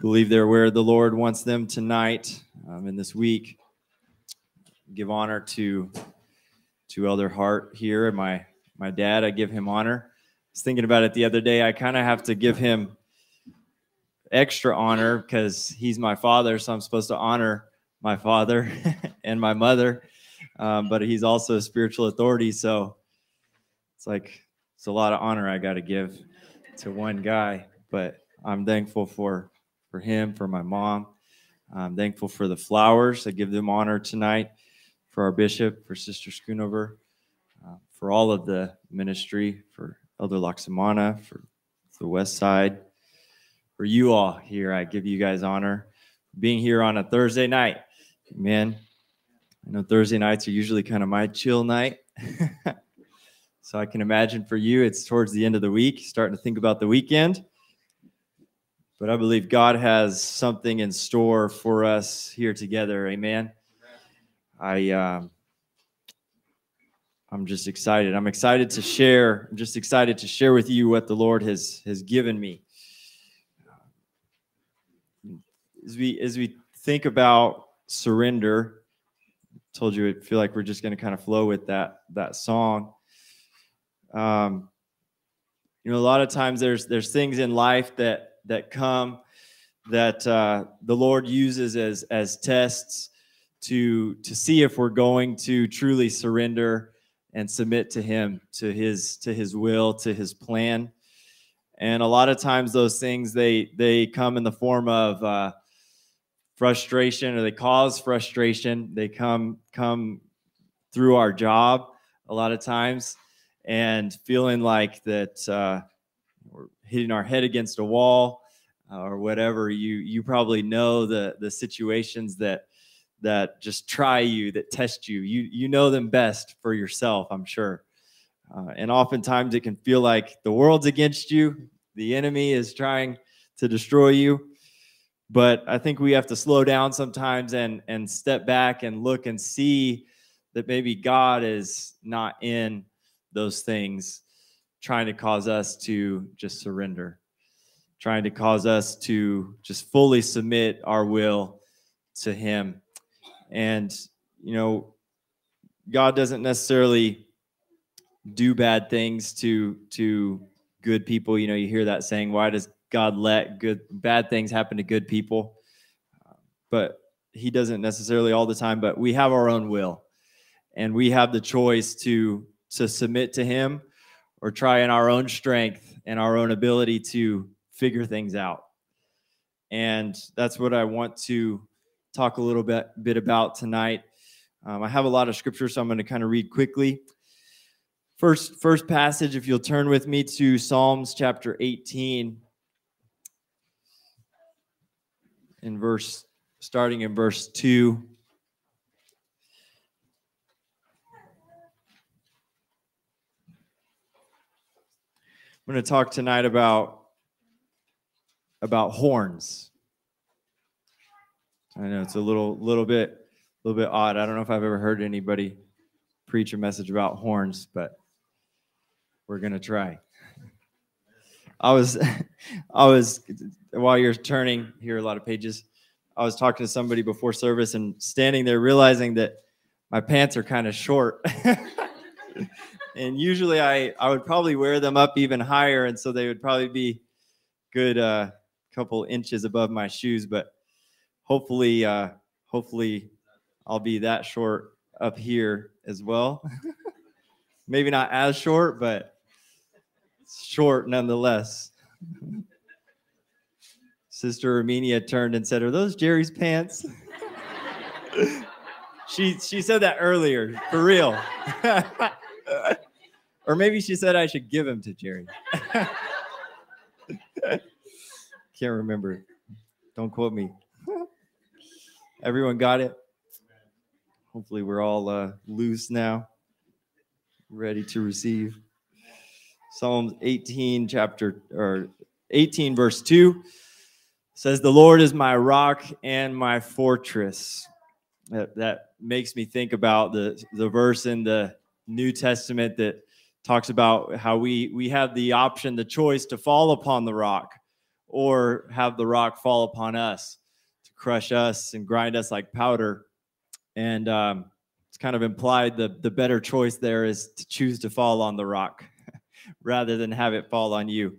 believe they're where the Lord wants them tonight um, in this week. Give honor to to Elder Hart here and my my dad. I give him honor. I was thinking about it the other day. I kind of have to give him extra honor because he's my father, so I'm supposed to honor my father and my mother. Um, but he's also a spiritual authority, so it's like it's a lot of honor I got to give to one guy. But I'm thankful for for him, for my mom. I'm thankful for the flowers. I give them honor tonight for our bishop, for Sister Schoonover, uh, for all of the ministry, for Elder Loxamana, for the West Side, for you all here. I give you guys honor being here on a Thursday night. Man, I know Thursday nights are usually kind of my chill night. so I can imagine for you, it's towards the end of the week, starting to think about the weekend. But I believe God has something in store for us here together. Amen. I um, I'm just excited. I'm excited to share. I'm just excited to share with you what the Lord has has given me. As we as we think about surrender, I told you I feel like we're just going to kind of flow with that that song. Um, you know, a lot of times there's there's things in life that that come that uh, the Lord uses as as tests to to see if we're going to truly surrender and submit to Him, to His to His will, to His plan. And a lot of times those things they they come in the form of uh, frustration or they cause frustration. They come come through our job a lot of times and feeling like that uh, we're hitting our head against a wall uh, or whatever you you probably know the the situations that that just try you that test you. You you know them best for yourself i'm sure. Uh, and oftentimes it can feel like the world's against you the enemy is trying to destroy you. But i think we have to slow down sometimes and and step back and look and see that maybe god is not in those things trying to cause us to just surrender, trying to cause us to just fully submit our will to Him. And, you know, God doesn't necessarily do bad things to to good people. You know, you hear that saying, why does God let good bad things happen to good people? But he doesn't necessarily all the time, but we have our own will and we have the choice to to submit to him or try in our own strength and our own ability to figure things out. And that's what I want to talk a little bit, bit about tonight. Um, I have a lot of scripture, so I'm going to kind of read quickly. First, first passage, if you'll turn with me to Psalms chapter 18, in verse, starting in verse 2. I'm going to talk tonight about about horns. I know it's a little little bit a little bit odd. I don't know if I've ever heard anybody preach a message about horns, but we're going to try. I was I was while you're turning here a lot of pages, I was talking to somebody before service and standing there realizing that my pants are kind of short. and usually I I would probably wear them up even higher, and so they would probably be good uh, couple inches above my shoes. But hopefully, uh, hopefully, I'll be that short up here as well. Maybe not as short, but short nonetheless. Sister Armenia turned and said, "Are those Jerry's pants?" she she said that earlier, for real. or maybe she said I should give him to Jerry. Can't remember. Don't quote me. Everyone got it? Hopefully, we're all uh, loose now, ready to receive. Psalms 18, chapter or 18, verse 2 says, The Lord is my rock and my fortress. That, that makes me think about the, the verse in the New Testament that talks about how we we have the option, the choice to fall upon the rock or have the rock fall upon us to crush us and grind us like powder. And um, it's kind of implied the, the better choice there is to choose to fall on the rock rather than have it fall on you.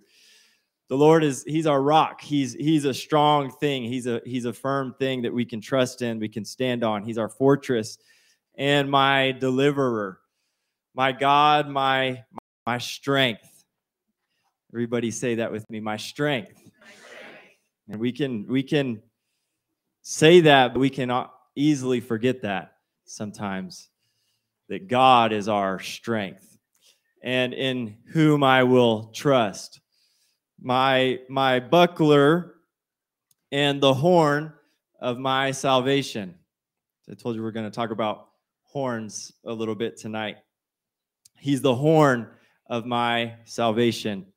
The Lord is he's our rock. He's he's a strong thing. He's a he's a firm thing that we can trust in, we can stand on. He's our fortress and my deliverer. My God, my my strength. Everybody say that with me, my strength. And we can we can say that, but we can easily forget that sometimes that God is our strength and in whom I will trust. My my buckler and the horn of my salvation. I told you we're going to talk about horns a little bit tonight. He's the horn of my salvation.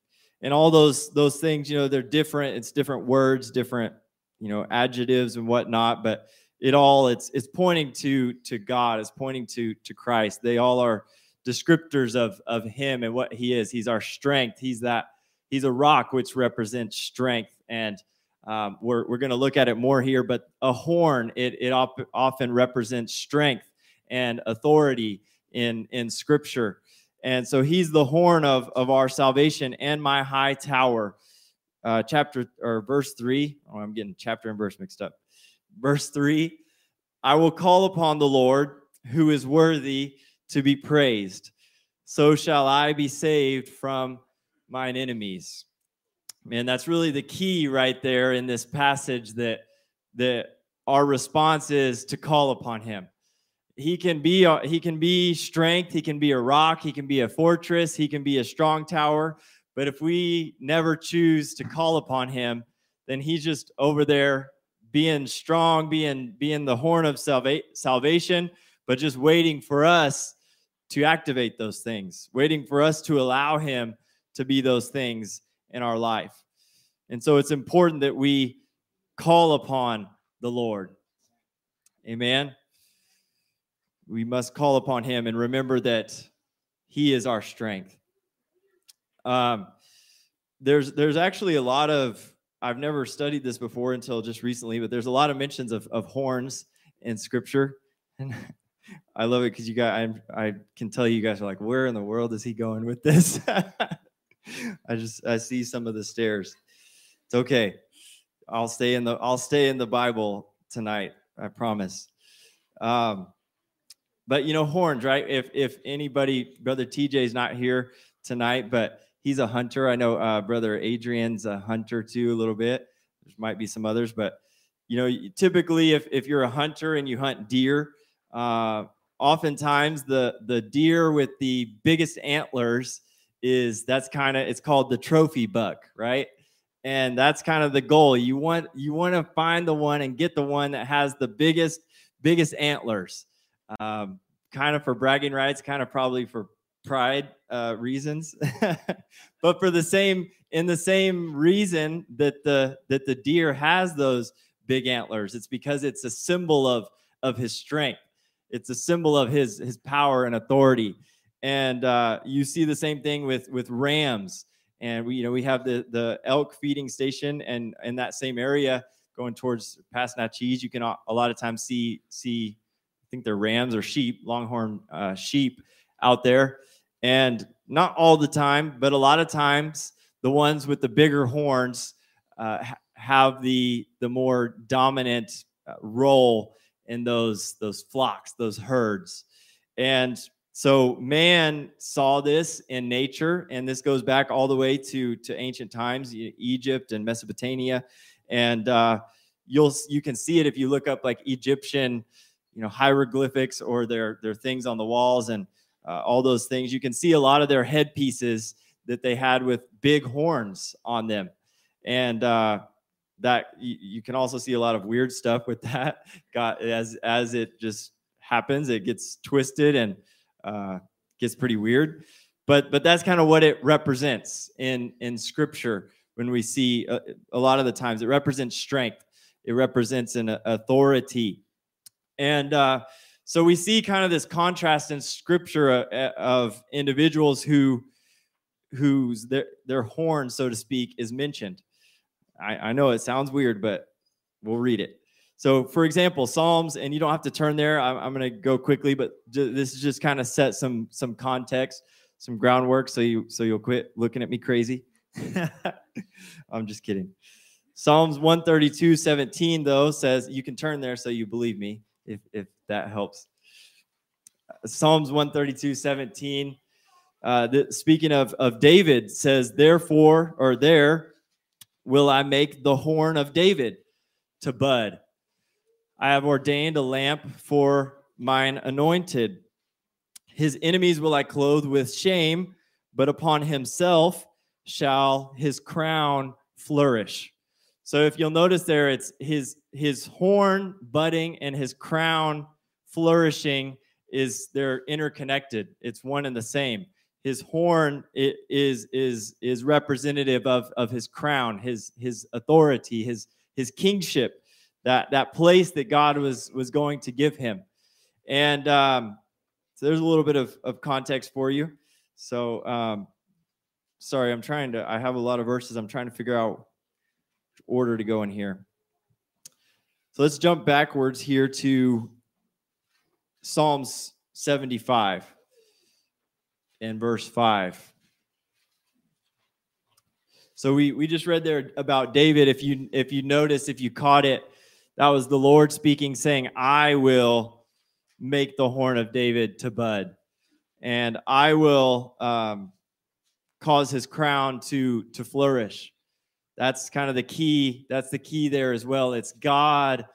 And all those those things you know they're different. It's different words different you know adjectives and whatnot but it all it's it's pointing to to god. It's pointing to to christ. They all are descriptors of of him and what he is. He's our strength. He's that he's a rock which represents strength. And um, we're, we're going to look at it more here but a horn it, it op- often represents strength and authority in in scripture and so he's the horn of, of our salvation and my high tower. Uh, chapter or verse three. Oh, I'm getting chapter and verse mixed up. Verse three I will call upon the Lord who is worthy to be praised. So shall I be saved from mine enemies. Man, that's really the key right there in this passage that that our response is to call upon him he can be a, he can be strength he can be a rock he can be a fortress he can be a strong tower. But if we never choose to call upon him then he's just over there being strong being being the horn of salva- salvation but just waiting for us to activate those things waiting for us to allow him to be those things in our life. And so it's important that we call upon the lord. Amen we must call upon him and remember that he is our strength. Um, there's there's actually a lot of I've never studied this before until just recently, but there's a lot of mentions of, of horns in scripture. And I love it because you guys I, I can tell you guys are like, where in the world is he going with this? I just I see some of the stares. It's okay. I'll stay in the I'll stay in the Bible tonight. I promise. Um, but you know, horns, right? If if anybody, brother TJ's not here tonight, but he's a hunter. I know uh, brother Adrian's a hunter too, a little bit. There might be some others, but you know, typically if if you're a hunter and you hunt deer, uh, oftentimes the the deer with the biggest antlers is that's kind of it's called the trophy buck, right? And that's kind of the goal. You want you want to find the one and get the one that has the biggest biggest antlers um, kind of for bragging rights, kind of probably for pride uh, reasons, but for the same in the same reason that the that the deer has those big antlers, it's because it's a symbol of of his strength. It's a symbol of his his power and authority. And uh, you see the same thing with with rams. And we you know we have the the elk feeding station, and in that same area going towards past Natchez, you can a lot of times see see think they're rams or sheep, longhorn uh, sheep out there. And not all the time, but a lot of times, the ones with the bigger horns uh, have the the more dominant uh, role in those those flocks, those herds. And so man saw this in nature, and this goes back all the way to to ancient times, Egypt and Mesopotamia, and uh, you'll you can see it if you look up like Egyptian you know hieroglyphics or their their things on the walls and uh, all those things. You can see a lot of their headpieces that they had with big horns on them, and uh, that you, you can also see a lot of weird stuff with that. Got as as it just happens, it gets twisted and uh, gets pretty weird. But but that's kind of what it represents in in Scripture when we see a, uh, a lot of the times it represents strength. It represents an authority and uh, so we see kind of this contrast in scripture uh, uh, of individuals who whose their their horn, so to speak, is mentioned. I, I know it sounds weird, but we'll read it. So, for example, Psalms, and you don't have to turn there. I'm, I'm going to go quickly, but this is just kind of set some some context, some groundwork, so you so you'll quit looking at me crazy. I'm just kidding. Psalms 132, 17, though, says you can turn there so you believe me, if if that helps. Psalms 132, 17. Uh, the, speaking of, of David, says, Therefore, or there will I make the horn of David to bud. I have ordained a lamp for mine anointed. His enemies will I clothe with shame, but upon himself shall his crown flourish. So if you'll notice there, it's his his horn budding and his crown flourishing is they're interconnected. It's one and the same. His horn is is is representative of of his crown, his his authority, his his kingship, that that place that God was was going to give him. And um, so there's a little bit of, of context for you. So um, sorry, I'm trying to. I have a lot of verses. I'm trying to figure out order to go in here. So let's jump backwards here to Psalms 75 and verse 5. So we we just read there about David if you if you notice if you caught it that was the Lord speaking saying I will make the horn of David to bud and I will um, cause his crown to to flourish that's kind of the key that's the key there as well. It's god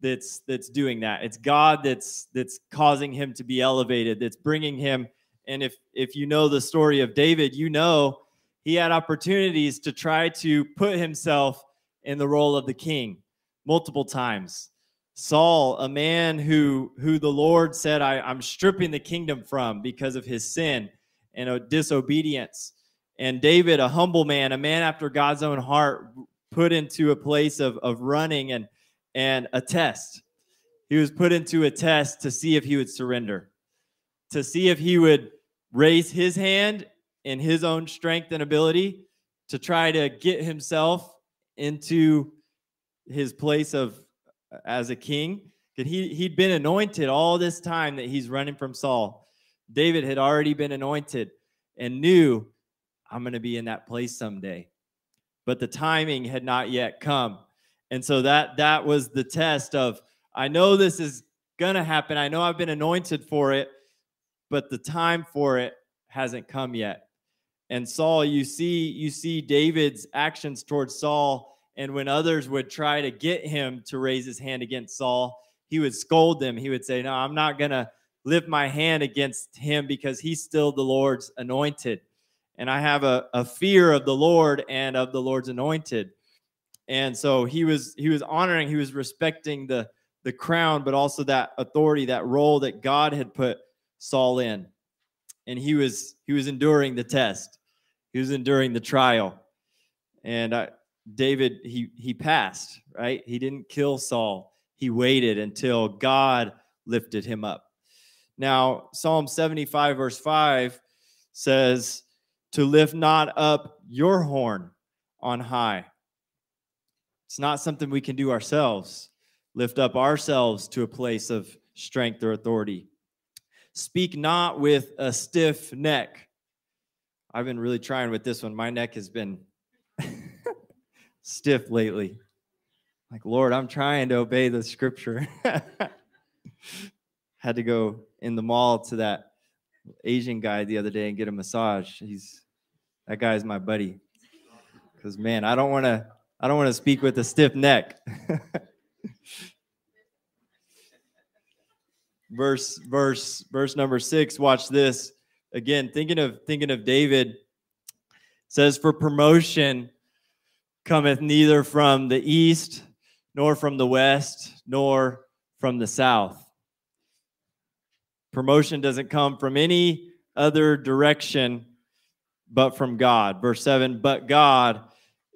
that's that's doing that. It's god that's that's causing him to be elevated that's bringing him. And if if you know the story of david you know he had opportunities to try to put himself in the role of the king multiple times. Saul a man who who the lord said I, i'm stripping the kingdom from because of his sin and disobedience and David, a humble man, a man after God's own heart, put into a place of, of running and, and a test. He was put into a test to see if he would surrender, to see if he would raise his hand in his own strength and ability to try to get himself into his place of as a king. He, he'd been anointed all this time that he's running from Saul. David had already been anointed and knew I'm going to be in that place someday. But the timing had not yet come. And so that that was the test of I know this is going to happen. I know I've been anointed for it, but the time for it hasn't come yet. And Saul, you see you see David's actions towards Saul and when others would try to get him to raise his hand against Saul, he would scold them. He would say, "No, I'm not going to lift my hand against him because he's still the Lord's anointed." And I have a, a fear of the Lord and of the Lord's anointed. And so he was he was honoring, he was respecting the the crown, but also that authority, that role that God had put Saul in. And he was he was enduring the test. He was enduring the trial. And I, David he he passed, right? He didn't kill Saul. He waited until God lifted him up. Now, Psalm 75 verse 5 says, to lift not up your horn on high. It's not something we can do ourselves, lift up ourselves to a place of strength or authority. Speak not with a stiff neck. I've been really trying with this one. My neck has been stiff lately. Like, Lord, I'm trying to obey the scripture. Had to go in the mall to that Asian guy the other day and get a massage. He's that guy's my buddy. Because man, I don't want to I don't want to speak with a stiff neck. verse verse verse number 6 watch this again thinking of thinking of david says for promotion cometh neither from the east nor from the west nor from the south Promotion doesn't come from any other direction but from God. Verse 7 But God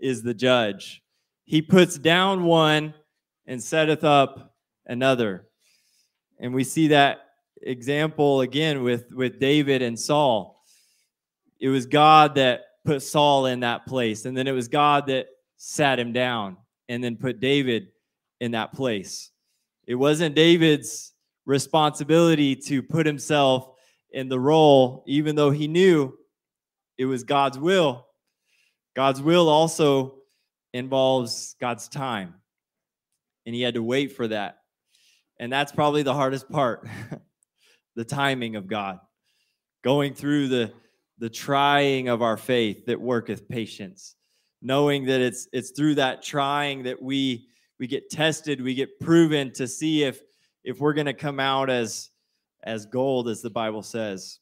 is the judge. He puts down one and setteth up another. And we see that example again with, with David and Saul. It was God that put Saul in that place, and then it was God that sat him down and then put David in that place. It wasn't David's responsibility to put himself in the role, even though he knew it was God's will. God's will also involves God's time, and he had to wait for that. And that's probably the hardest part the timing of God, going through the, the trying of our faith that worketh patience, knowing that it's, it's through that trying that we, we get tested, we get proven to see if, if we're going to come out as, as gold, as the Bible says.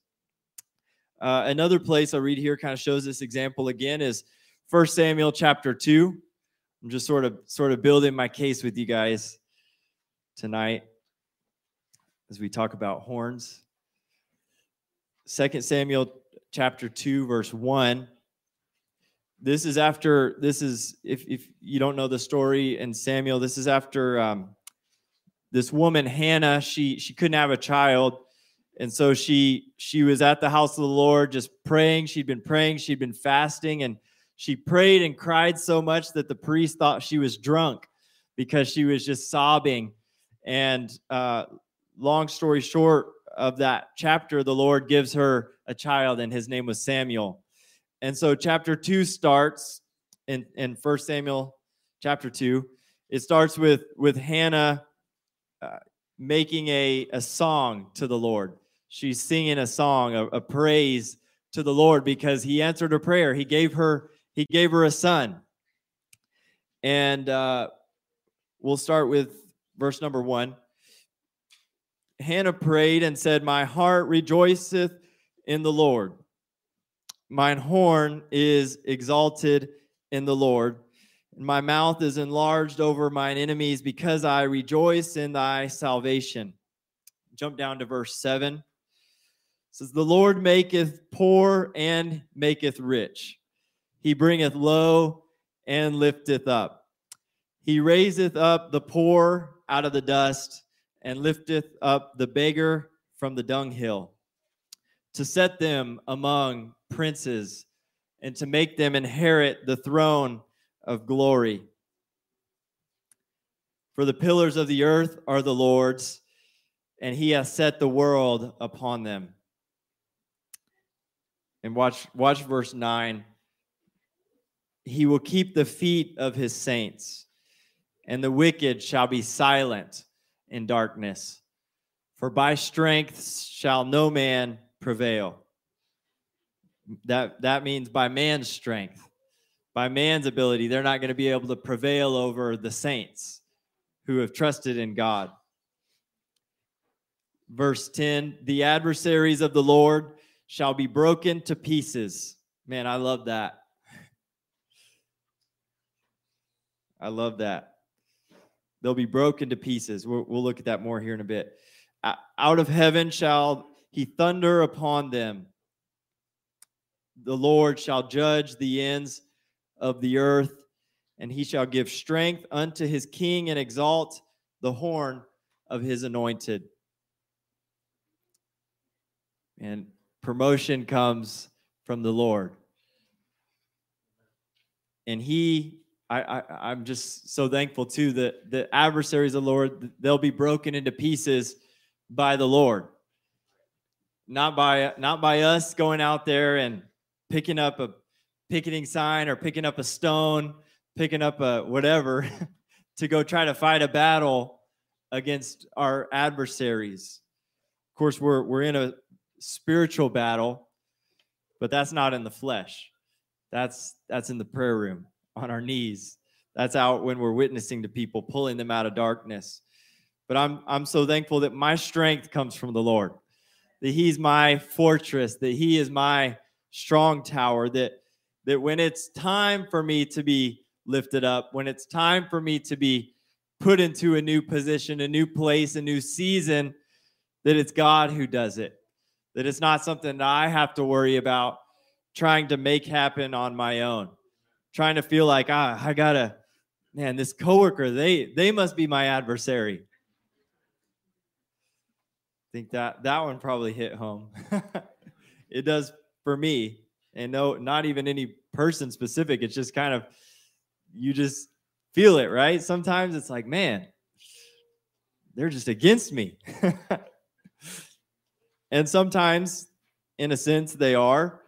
Uh, another place I read here kind of shows this example again is First Samuel chapter 2. I'm just sort of sort of building my case with you guys tonight as we talk about horns. Second Samuel chapter 2 verse 1 this is after this is if, if you don't know the story and samuel this is after um, this woman hannah she she couldn't have a child. And so she she was at the house of the lord just praying. She'd been praying. She'd been fasting. And she prayed and cried so much that the priest thought she was drunk because she was just sobbing. And uh, long story short of that chapter the lord gives her a child and his name was samuel. And so chapter 2 starts in in first samuel chapter 2 it starts with with hannah uh, making a a song to the lord she's singing a song a, a praise to the lord because he answered her prayer he gave her he gave her a son and uh, we'll start with verse number one Hannah prayed and said, My heart rejoiceth in the Lord. Mine horn is exalted in the Lord. My mouth is enlarged over mine enemies because I rejoice in thy salvation. Jump down to verse 7. It says, The Lord maketh poor and maketh rich. He bringeth low and lifteth up. He raiseth up the poor out of the dust and lifteth up the beggar from the dunghill, to set them among princes, and to make them inherit the throne of glory. For the pillars of the earth are the Lord's, and he has set the world upon them. And watch, watch verse 9. He will keep the feet of his saints, and the wicked shall be silent in darkness. For by strength shall no man prevail. That, that means by man's strength, by man's ability, they're not going to be able to prevail over the saints who have trusted in God. Verse 10 The adversaries of the Lord shall be broken to pieces. Man, I love that. I love that. They'll be broken to pieces. We'll, we'll look at that more here in a bit. Out of heaven shall he thunder upon them. The Lord shall judge the ends of the earth, and he shall give strength unto his king and exalt the horn of his anointed. And promotion comes from the Lord. And he I, I am just so thankful too that the adversaries of the Lord they'll be broken into pieces by the Lord, not by not by us going out there and picking up a picketing sign or picking up a stone, picking up a whatever to go try to fight a battle against our adversaries. Of course, we're we're in a spiritual battle, but that's not in the flesh. That's that's in the prayer room on our knees. That's out when we're witnessing to people, pulling them out of darkness. But I'm I'm so thankful that my strength comes from the Lord. That he's my fortress, that he is my strong tower, that that when it's time for me to be lifted up, when it's time for me to be put into a new position, a new place, a new season, that it's God who does it. That it's not something that I have to worry about trying to make happen on my own trying to feel like ah, I gotta, man, this coworker, they they must be my adversary. I think that that one probably hit home. it does for me, and no, not even any person specific. It's just kind of you just feel it, right? Sometimes it's like, man, they're just against me. and sometimes, in a sense, they are,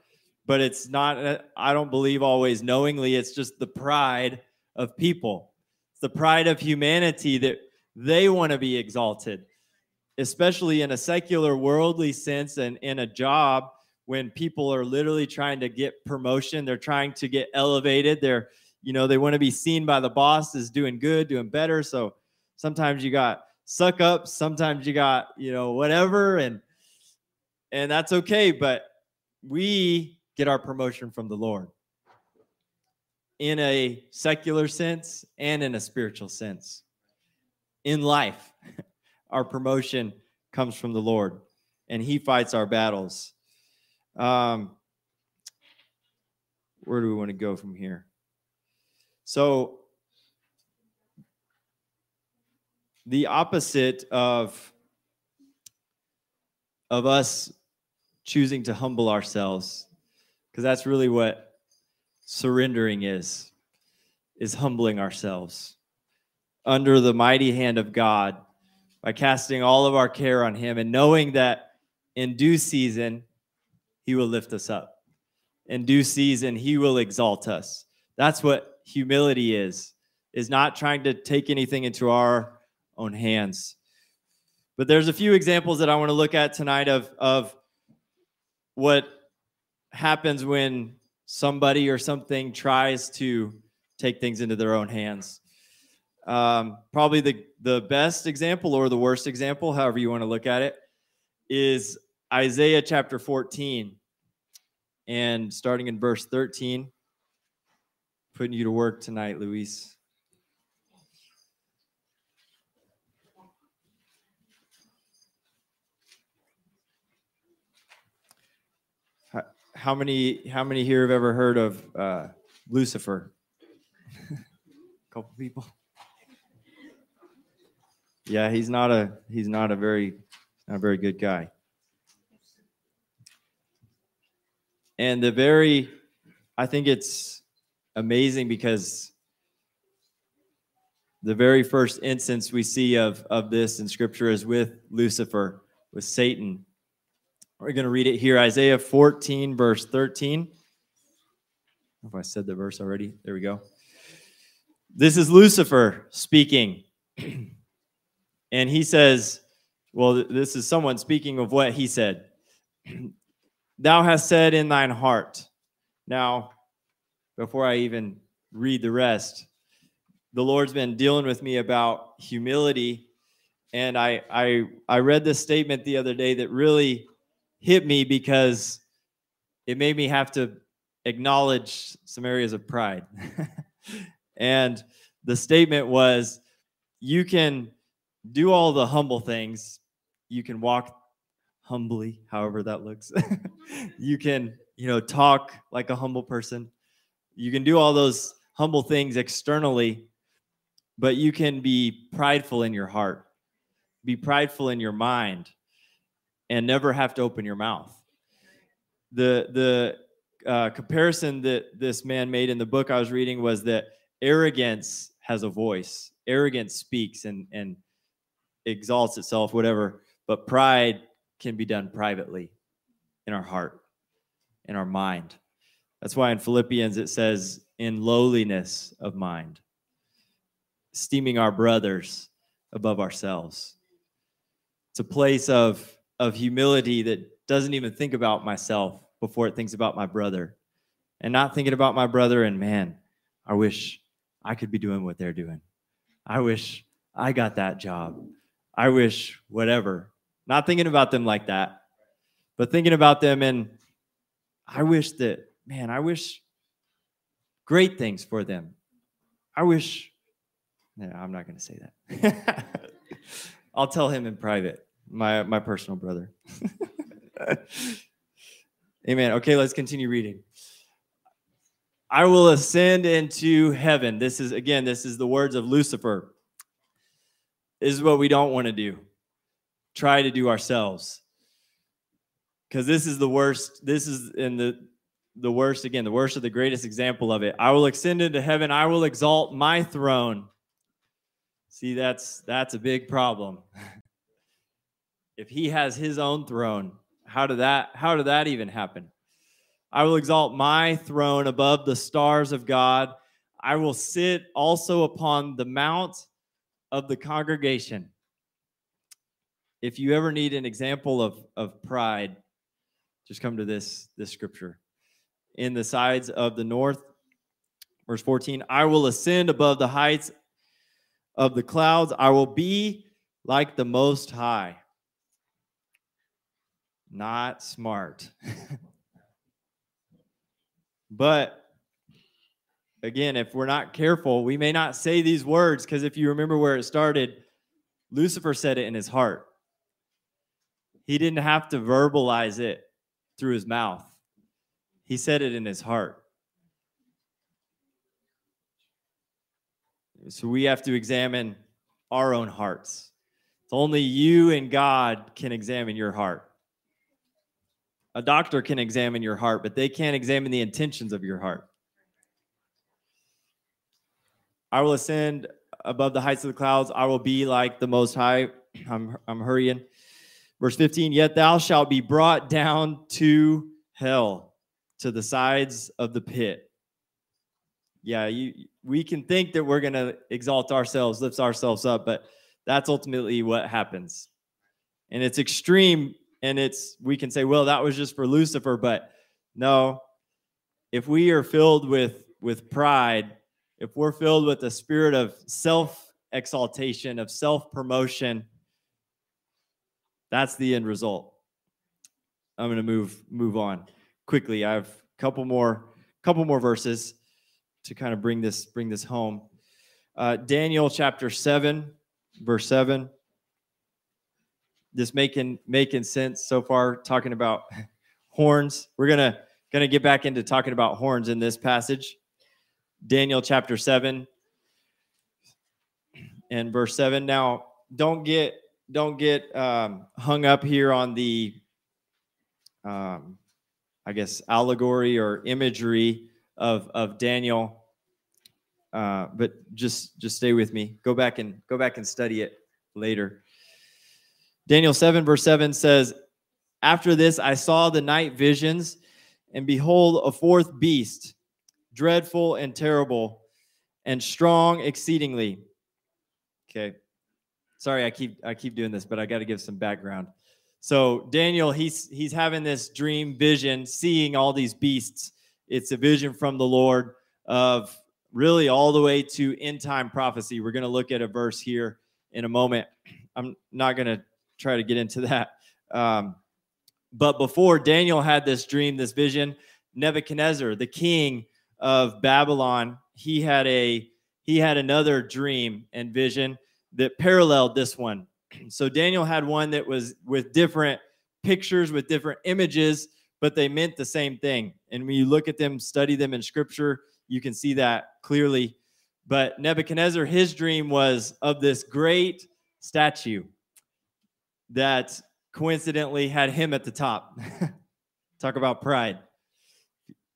but it's not, uh, I don't believe always knowingly. It's just the pride of people, it's the pride of humanity that they want to be exalted, especially in a secular, worldly sense and in a job when people are literally trying to get promotion, they're trying to get elevated, they're you know they want to be seen by the boss as doing good doing better. So sometimes you got suck up sometimes you got you know whatever and and that's okay but we get our promotion from the lord. In a secular sense and in a spiritual sense. In life our promotion comes from the lord and he fights our battles um where do we want to go from here? So, the opposite of of us choosing to humble ourselves because that's really what surrendering is is humbling ourselves under the mighty hand of God by casting all of our care on him and knowing that in due season he will lift us up. In due season he will exalt us. That's what humility is is not trying to take anything into our own hands. But there's a few examples that i want to look at tonight of of what happens when somebody or something tries to take things into their own hands. Um, probably the the best example or the worst example however you want to look at it is isaiah chapter 14 and starting in verse 13 putting you to work tonight, Luis. How many? How many here have ever heard of uh, Lucifer? A couple people. Yeah, he's not a he's not a very not a very good guy. And the very, I think it's amazing because the very first instance we see of, of this in scripture is with Lucifer, with Satan. We're going to read it here Isaiah 14, verse 13. if I said the verse already. There we go. This is Lucifer speaking. and he says, Well, this is someone speaking of what he said. Thou hast said in thine heart. Now, before I even read the rest. The Lord's been dealing with me about humility. And I, I, I read this statement the other day that really hit me because it made me have to acknowledge some areas of pride. and the statement was you can do all the humble things, you can walk humbly, however that looks. you can, you know, talk like a humble person. You can do all those humble things externally, but you can be prideful in your heart, be prideful in your mind, and never have to open your mouth. The the uh, comparison that this man made in the book I was reading was that arrogance has a voice. Arrogance speaks and and exalts itself, whatever. But pride can be done privately in our heart, in our mind. That's why in Philippians it says, in lowliness of mind, esteeming our brothers above ourselves. It's a place of, of humility that doesn't even think about myself before it thinks about my brother. And not thinking about my brother and man, I wish I could be doing what they're doing. I wish I got that job. I wish whatever. Not thinking about them like that, but thinking about them and I wish that man, I wish great things for them. I wish, yeah, I'm not going to say that. I'll tell him in private, my, my personal brother. Amen. Okay, let's continue reading. I will ascend into heaven. This is, again, this is the words of Lucifer. This is what we don't want to do. Try to do ourselves. Because this is the worst. This is in the the worst again, the worst of the greatest example of it. I will ascend into heaven. I will exalt my throne. See, that's that's a big problem. if he has his own throne, how did that how did that even happen? I will exalt my throne above the stars of God. I will sit also upon the mount of the congregation. If you ever need an example of, of pride, just come to this, this scripture. In the sides of the north, verse 14, I will ascend above the heights of the clouds. I will be like the Most High. Not smart. but again, if we're not careful, we may not say these words because if you remember where it started, Lucifer said it in his heart. He didn't have to verbalize it through his mouth, he said it in his heart. So we have to examine our own hearts. It's Only you and God can examine your heart. A doctor can examine your heart, but they can't examine the intentions of your heart. I will ascend above the heights of the clouds. I will be like the Most High. I'm, I'm hurrying. Verse 15, yet thou shalt be brought down to hell, to the sides of the pit. Yeah, you, we can think that we're going to exalt ourselves, lift ourselves up, but that's ultimately what happens. And it's extreme, and it's, we can say, well, that was just for Lucifer, but no, if we are filled with, with pride, if we're filled with a spirit of self exaltation, of self promotion, that's the end result. I'm going to move move on quickly. I have a couple more couple more verses to kind of bring this bring this home. Uh, Daniel chapter seven, verse seven. This making making sense so far. Talking about horns. We're gonna gonna get back into talking about horns in this passage. Daniel chapter 7 and verse 7. Now, don't get don't get um, hung up here on the um, I guess allegory or imagery of of Daniel. Uh, but just just stay with me. Go back and go back and study it later. Daniel 7 verse 7 says, "After this I saw the night visions and behold a fourth beast dreadful and terrible, and strong exceedingly. Okay. Sorry, I keep I keep doing this, but I got to give some background. So Daniel, he's he's having this dream vision, seeing all these beasts. It's a vision from the Lord of really all the way to end time prophecy. We're going to look at a verse here in a moment. I'm not going to try to get into that. Um, but before Daniel had this dream, this vision, Nebuchadnezzar, the king, of Babylon, he had a he had another dream and vision that paralleled this one. So Daniel had one that was with different pictures, with different images, but they meant the same thing. And when you look at them, study them in scripture, you can see that clearly. But Nebuchadnezzar, his dream was of this great statue that coincidentally had him at the top. Talk about pride.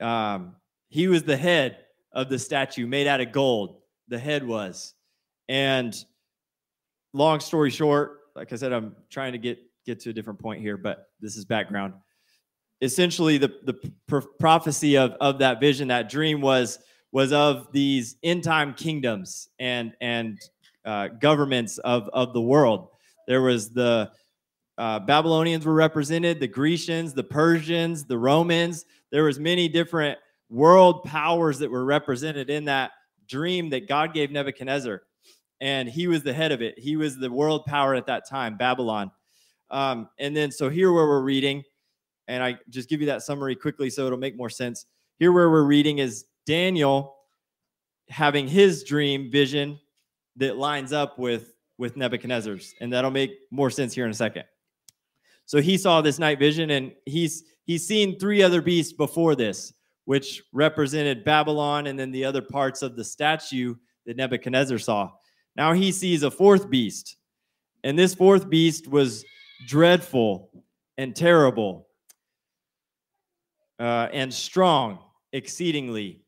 Um, he was the head of the statue made out of gold. The head was. And long story short, like I said, I'm trying to get get to a different point here, but this is background. Essentially, the the prophecy of of that vision, that dream was was of these end time kingdoms and and uh, governments of of the world. There was the uh, Babylonians were represented, the Grecians, the Persians, the Romans. There was many different world powers that were represented in that dream that God gave Nebuchadnezzar. And he was the head of it. He was the world power at that time, Babylon. Um, and then, so here where we're reading, and I just give you that summary quickly so it'll make more sense. Here where we're reading is Daniel having his dream vision that lines up with with Nebuchadnezzar's, and that'll make more sense here in a second. So he saw this night vision, and he's he's seen three other beasts before this which represented Babylon and then the other parts of the statue that Nebuchadnezzar saw. Now he sees a fourth beast, and this fourth beast was dreadful and terrible. uh, and strong exceedingly.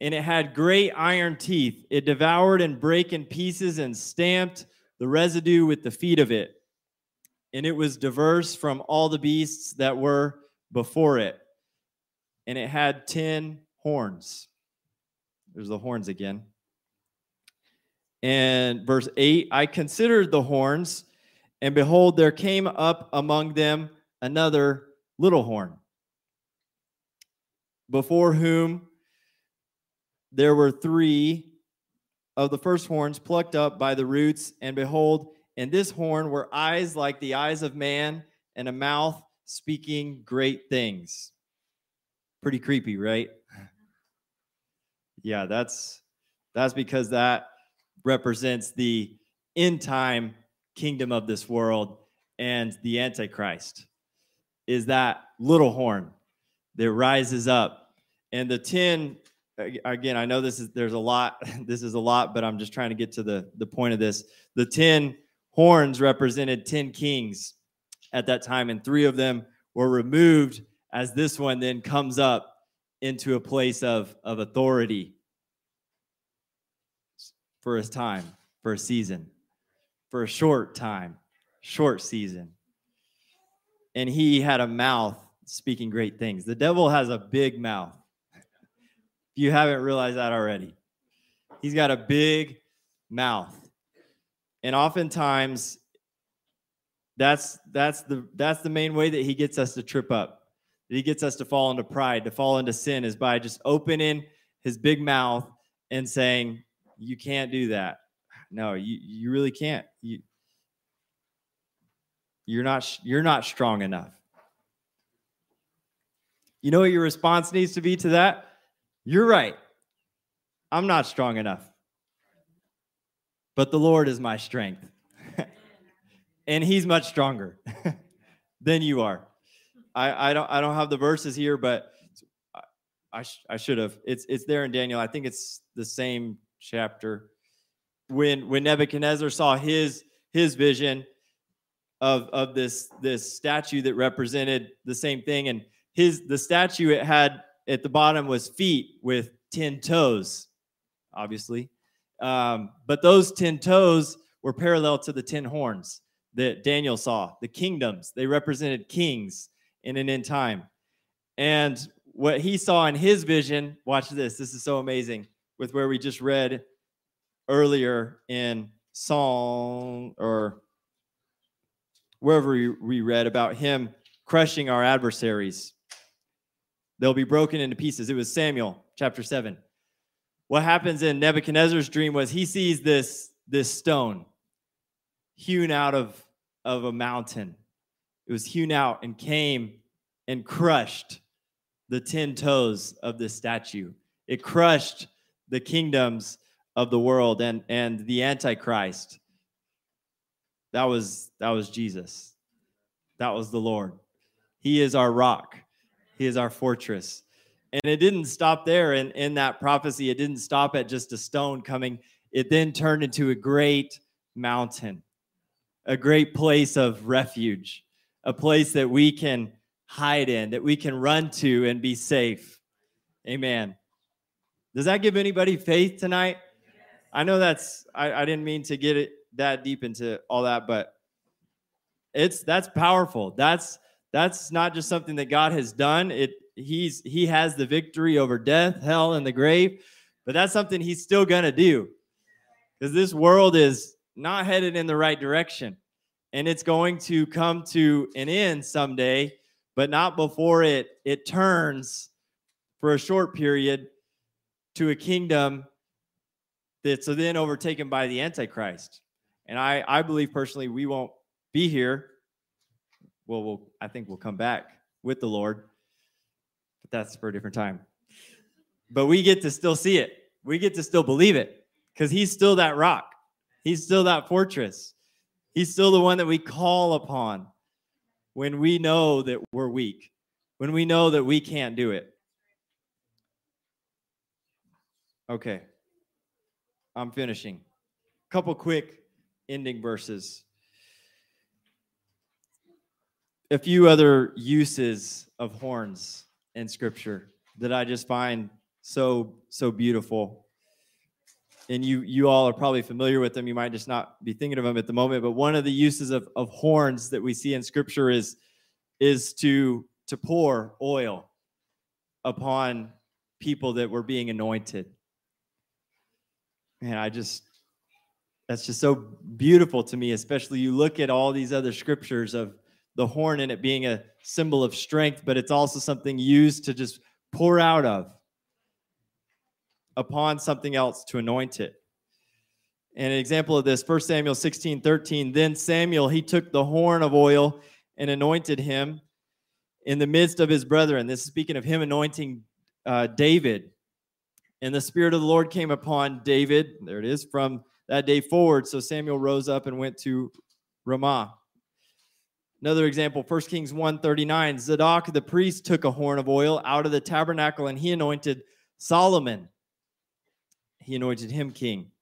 And it had great iron teeth. It devoured and brake in pieces and stamped the residue with the feet of it. And it was diverse from all the beasts that were before it. And it had 10 horns. There's the horns again. And verse 8 I considered the horns, and behold, there came up among them another little horn, before whom there were three of the first horns plucked up by the roots, and behold, in this horn were eyes like the eyes of man, and a mouth speaking great things. Pretty creepy, right? Yeah, that's that's because that represents the end time kingdom of this world and the antichrist. Is that little horn that rises up. And the 10 again i know this is there's a lot this is a lot but i'm just trying to get to the the point of this. The 10 horns represented 10 kings at that time and three of them were removed as this one then comes up into a place of of authority for his time, for a season, for a short time, short season. And he had a mouth speaking great things. The devil has a big mouth. If you haven't realized that already, he's got a big mouth. And oftentimes that's that's the that's the main way that he gets us to trip up. That he gets us to fall into pride, to fall into sin is by just opening his big mouth and saying, you can't do that. No, you you really can't. You you're not you're not strong enough. You know what your response needs to be to that? You're right. I'm not strong enough. But the Lord is my strength. and he's much stronger than you are. I, I don't I don't have the verses here, but I, sh- I should have. It's it's there in Daniel. I think it's the same chapter. When when Nebuchadnezzar saw his his vision of of this this statue that represented the same thing and his the statue it had at the bottom was feet with 10 toes obviously. Um, but those 10 toes were parallel to the 10 horns that Daniel saw the kingdoms. They represented kings in an end time. And what he saw in his vision watch this this is so amazing with where we just read earlier in Psalm or wherever we read about him crushing our adversaries. They'll be broken into pieces. It was Samuel chapter 7. What happens in Nebuchadnezzar's dream was he sees this, this stone hewn out of, of a mountain. It was hewn out and came and crushed the 10 toes of this statue. It crushed the kingdoms of the world and and the antichrist. That was that was jesus. That was the lord. He is our rock. He is our fortress. And it didn't stop there in, in that prophecy. It didn't stop at just a stone coming. It then turned into a great mountain a great place of refuge a place that we can hide in that we can run to and be safe. Amen does that give anybody faith tonight? I know that's I, I didn't mean to get it that deep into all that, but it's that's powerful. That's that's not just something that God has done. It he's he has the victory over death, hell, and the grave, but that's something he's still gonna do. Because this world is not headed in the right direction. And it's going to come to an end someday, but not before it it turns for a short period to a kingdom that's then overtaken by the Antichrist. And I, I believe personally we won't be here. Well, we'll I think we'll come back with the Lord, but that's for a different time. But we get to still see it. We get to still believe it because he's still that rock. He's still that fortress. He's still the one that we call upon when we know that we're weak, when we know that we can't do it. Okay. I'm finishing. A couple quick ending verses. A few other uses of horns in scripture that I just find so so beautiful. And you you all are probably familiar with them. You might just not be thinking of them at the moment, but one of the uses of, of horns that we see in scripture is is to to pour oil upon people that were being anointed. And I just that's just so beautiful to me, especially you look at all these other scriptures of the horn and it being a symbol of strength, but it's also something used to just pour out of upon something else to anoint it. And an example of this, 1 Samuel 16, 13. Then Samuel, he took the horn of oil and anointed him in the midst of his brethren. This is speaking of him anointing uh, David. And the Spirit of the Lord came upon David. There it is from that day forward. So Samuel rose up and went to Ramah. Another example, 1 Kings 139. Zadok the priest took a horn of oil out of the tabernacle and he anointed Solomon. He anointed him king.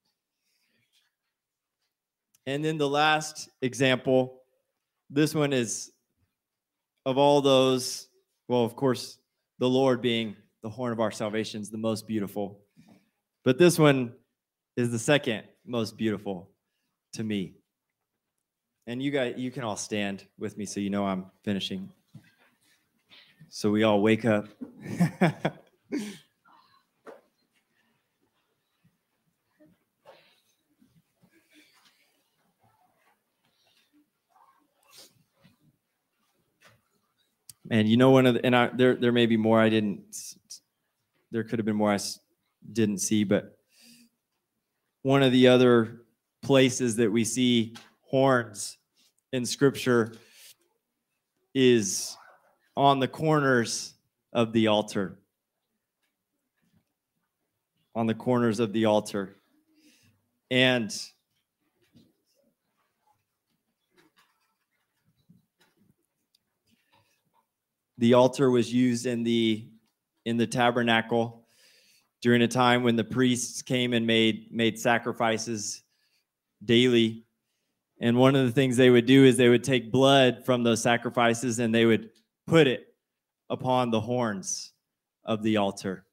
And then the last example, this one is of all those, well, of course, the Lord being the horn of our salvation is the most beautiful. But this one is the second most beautiful to me. And you guys, you can all stand with me so you know I'm finishing. So we all wake up. and you know one of the, and I, there there may be more I didn't there could have been more I didn't see but one of the other places that we see horns in scripture is on the corners of the altar. On the corners of the altar. And the altar was used in the in the tabernacle during a time when the priests came and made made sacrifices daily and one of the things they would do is they would take blood from those sacrifices and they would put it upon the horns of the altar.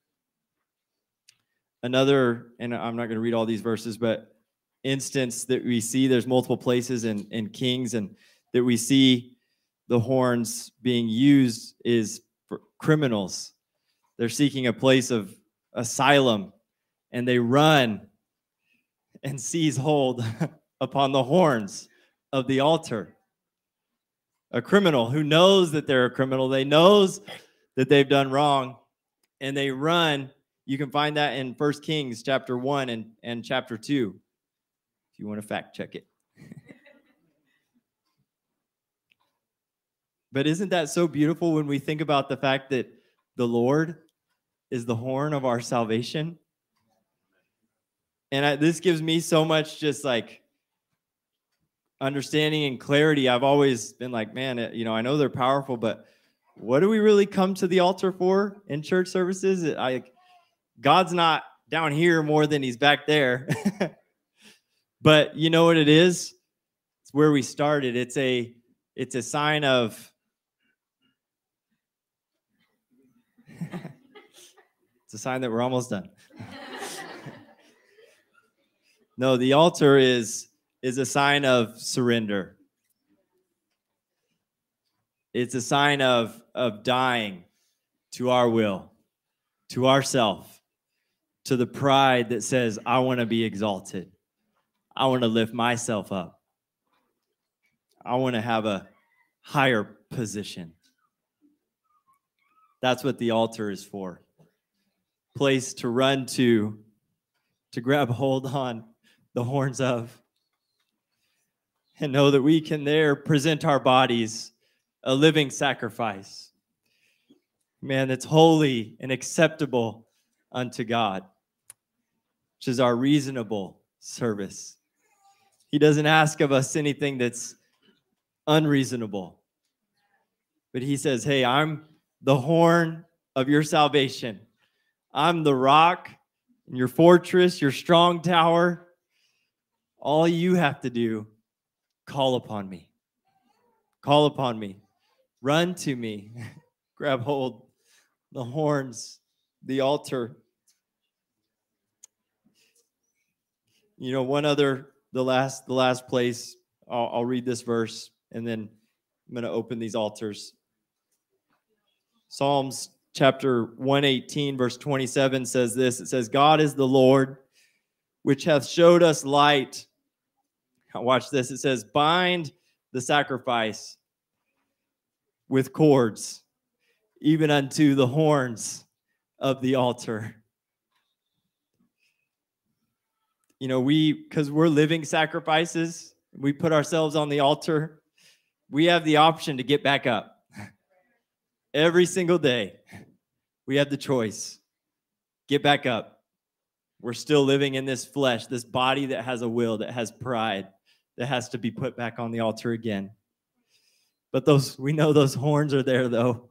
Another, and I'm not going to read all these verses, but instance that we see, there's multiple places in, in Kings and that we see the horns being used is for criminals. They're seeking a place of asylum and they run and seize hold upon the horns of the altar. A criminal who knows that they're a criminal, they knows that they've done wrong, and they run. You can find that in First Kings chapter 1 and, and chapter 2, if you want to fact check it. but isn't that so beautiful when we think about the fact that the Lord is the horn of our salvation? And I, this gives me so much just like understanding and clarity, I've always been like, man, you know, I know they're powerful, but what do we really come to the altar for in church services? I, God's not down here more than he's back there. but you know what it is? It's where we started. It's a it's a sign of it's a sign that we're almost done. no, the altar is is a sign of surrender. It's a sign of, of dying to our will, to ourself, to the pride that says, I want to be exalted. I want to lift myself up. I want to have a higher position. That's what the altar is for. Place to run to, to grab hold on the horns of and know that we can there present our bodies a living sacrifice. Man, that's holy and acceptable unto God, which is our reasonable service. He doesn't ask of us anything that's unreasonable. But he says, Hey, I'm the horn of your salvation. I'm the rock your fortress, your strong tower. All you have to do Call upon me. Call upon me. Run to me. Grab hold the horns, the altar. You know, one other, the last, the last place, I'll, I'll read this verse and then I'm going to open these altars. Psalms chapter 118, verse 27 says this it says, God is the Lord, which hath showed us light. Watch this. It says, bind the sacrifice with cords, even unto the horns of the altar. You know, we, because we're living sacrifices, we put ourselves on the altar, we have the option to get back up. Every single day, we have the choice get back up. We're still living in this flesh, this body that has a will, that has pride, that has to be put back on the altar again. But those, we know those horns are there though,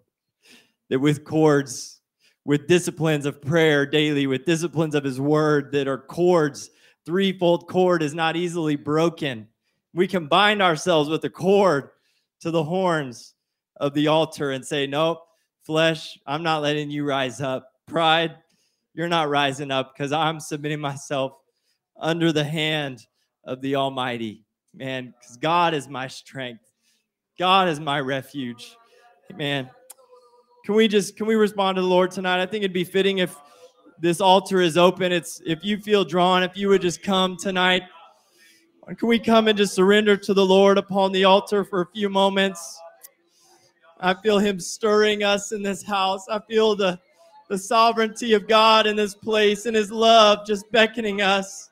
that with cords, with disciplines of prayer daily, with disciplines of his word that are cords, threefold cord is not easily broken. We can bind ourselves with a cord to the horns of the altar and say, Nope, flesh, I'm not letting you rise up. Pride, you're not rising up because I'm submitting myself under the hand of the Almighty. Man, because God is my strength. God is my refuge. Man, can we just can we respond to the Lord tonight? I think it'd be fitting if this altar is open. It's if you feel drawn, if you would just come tonight. Can we come and just surrender to the Lord upon the altar for a few moments? I feel Him stirring us in this house. I feel the, the sovereignty of God in this place and His love just beckoning us.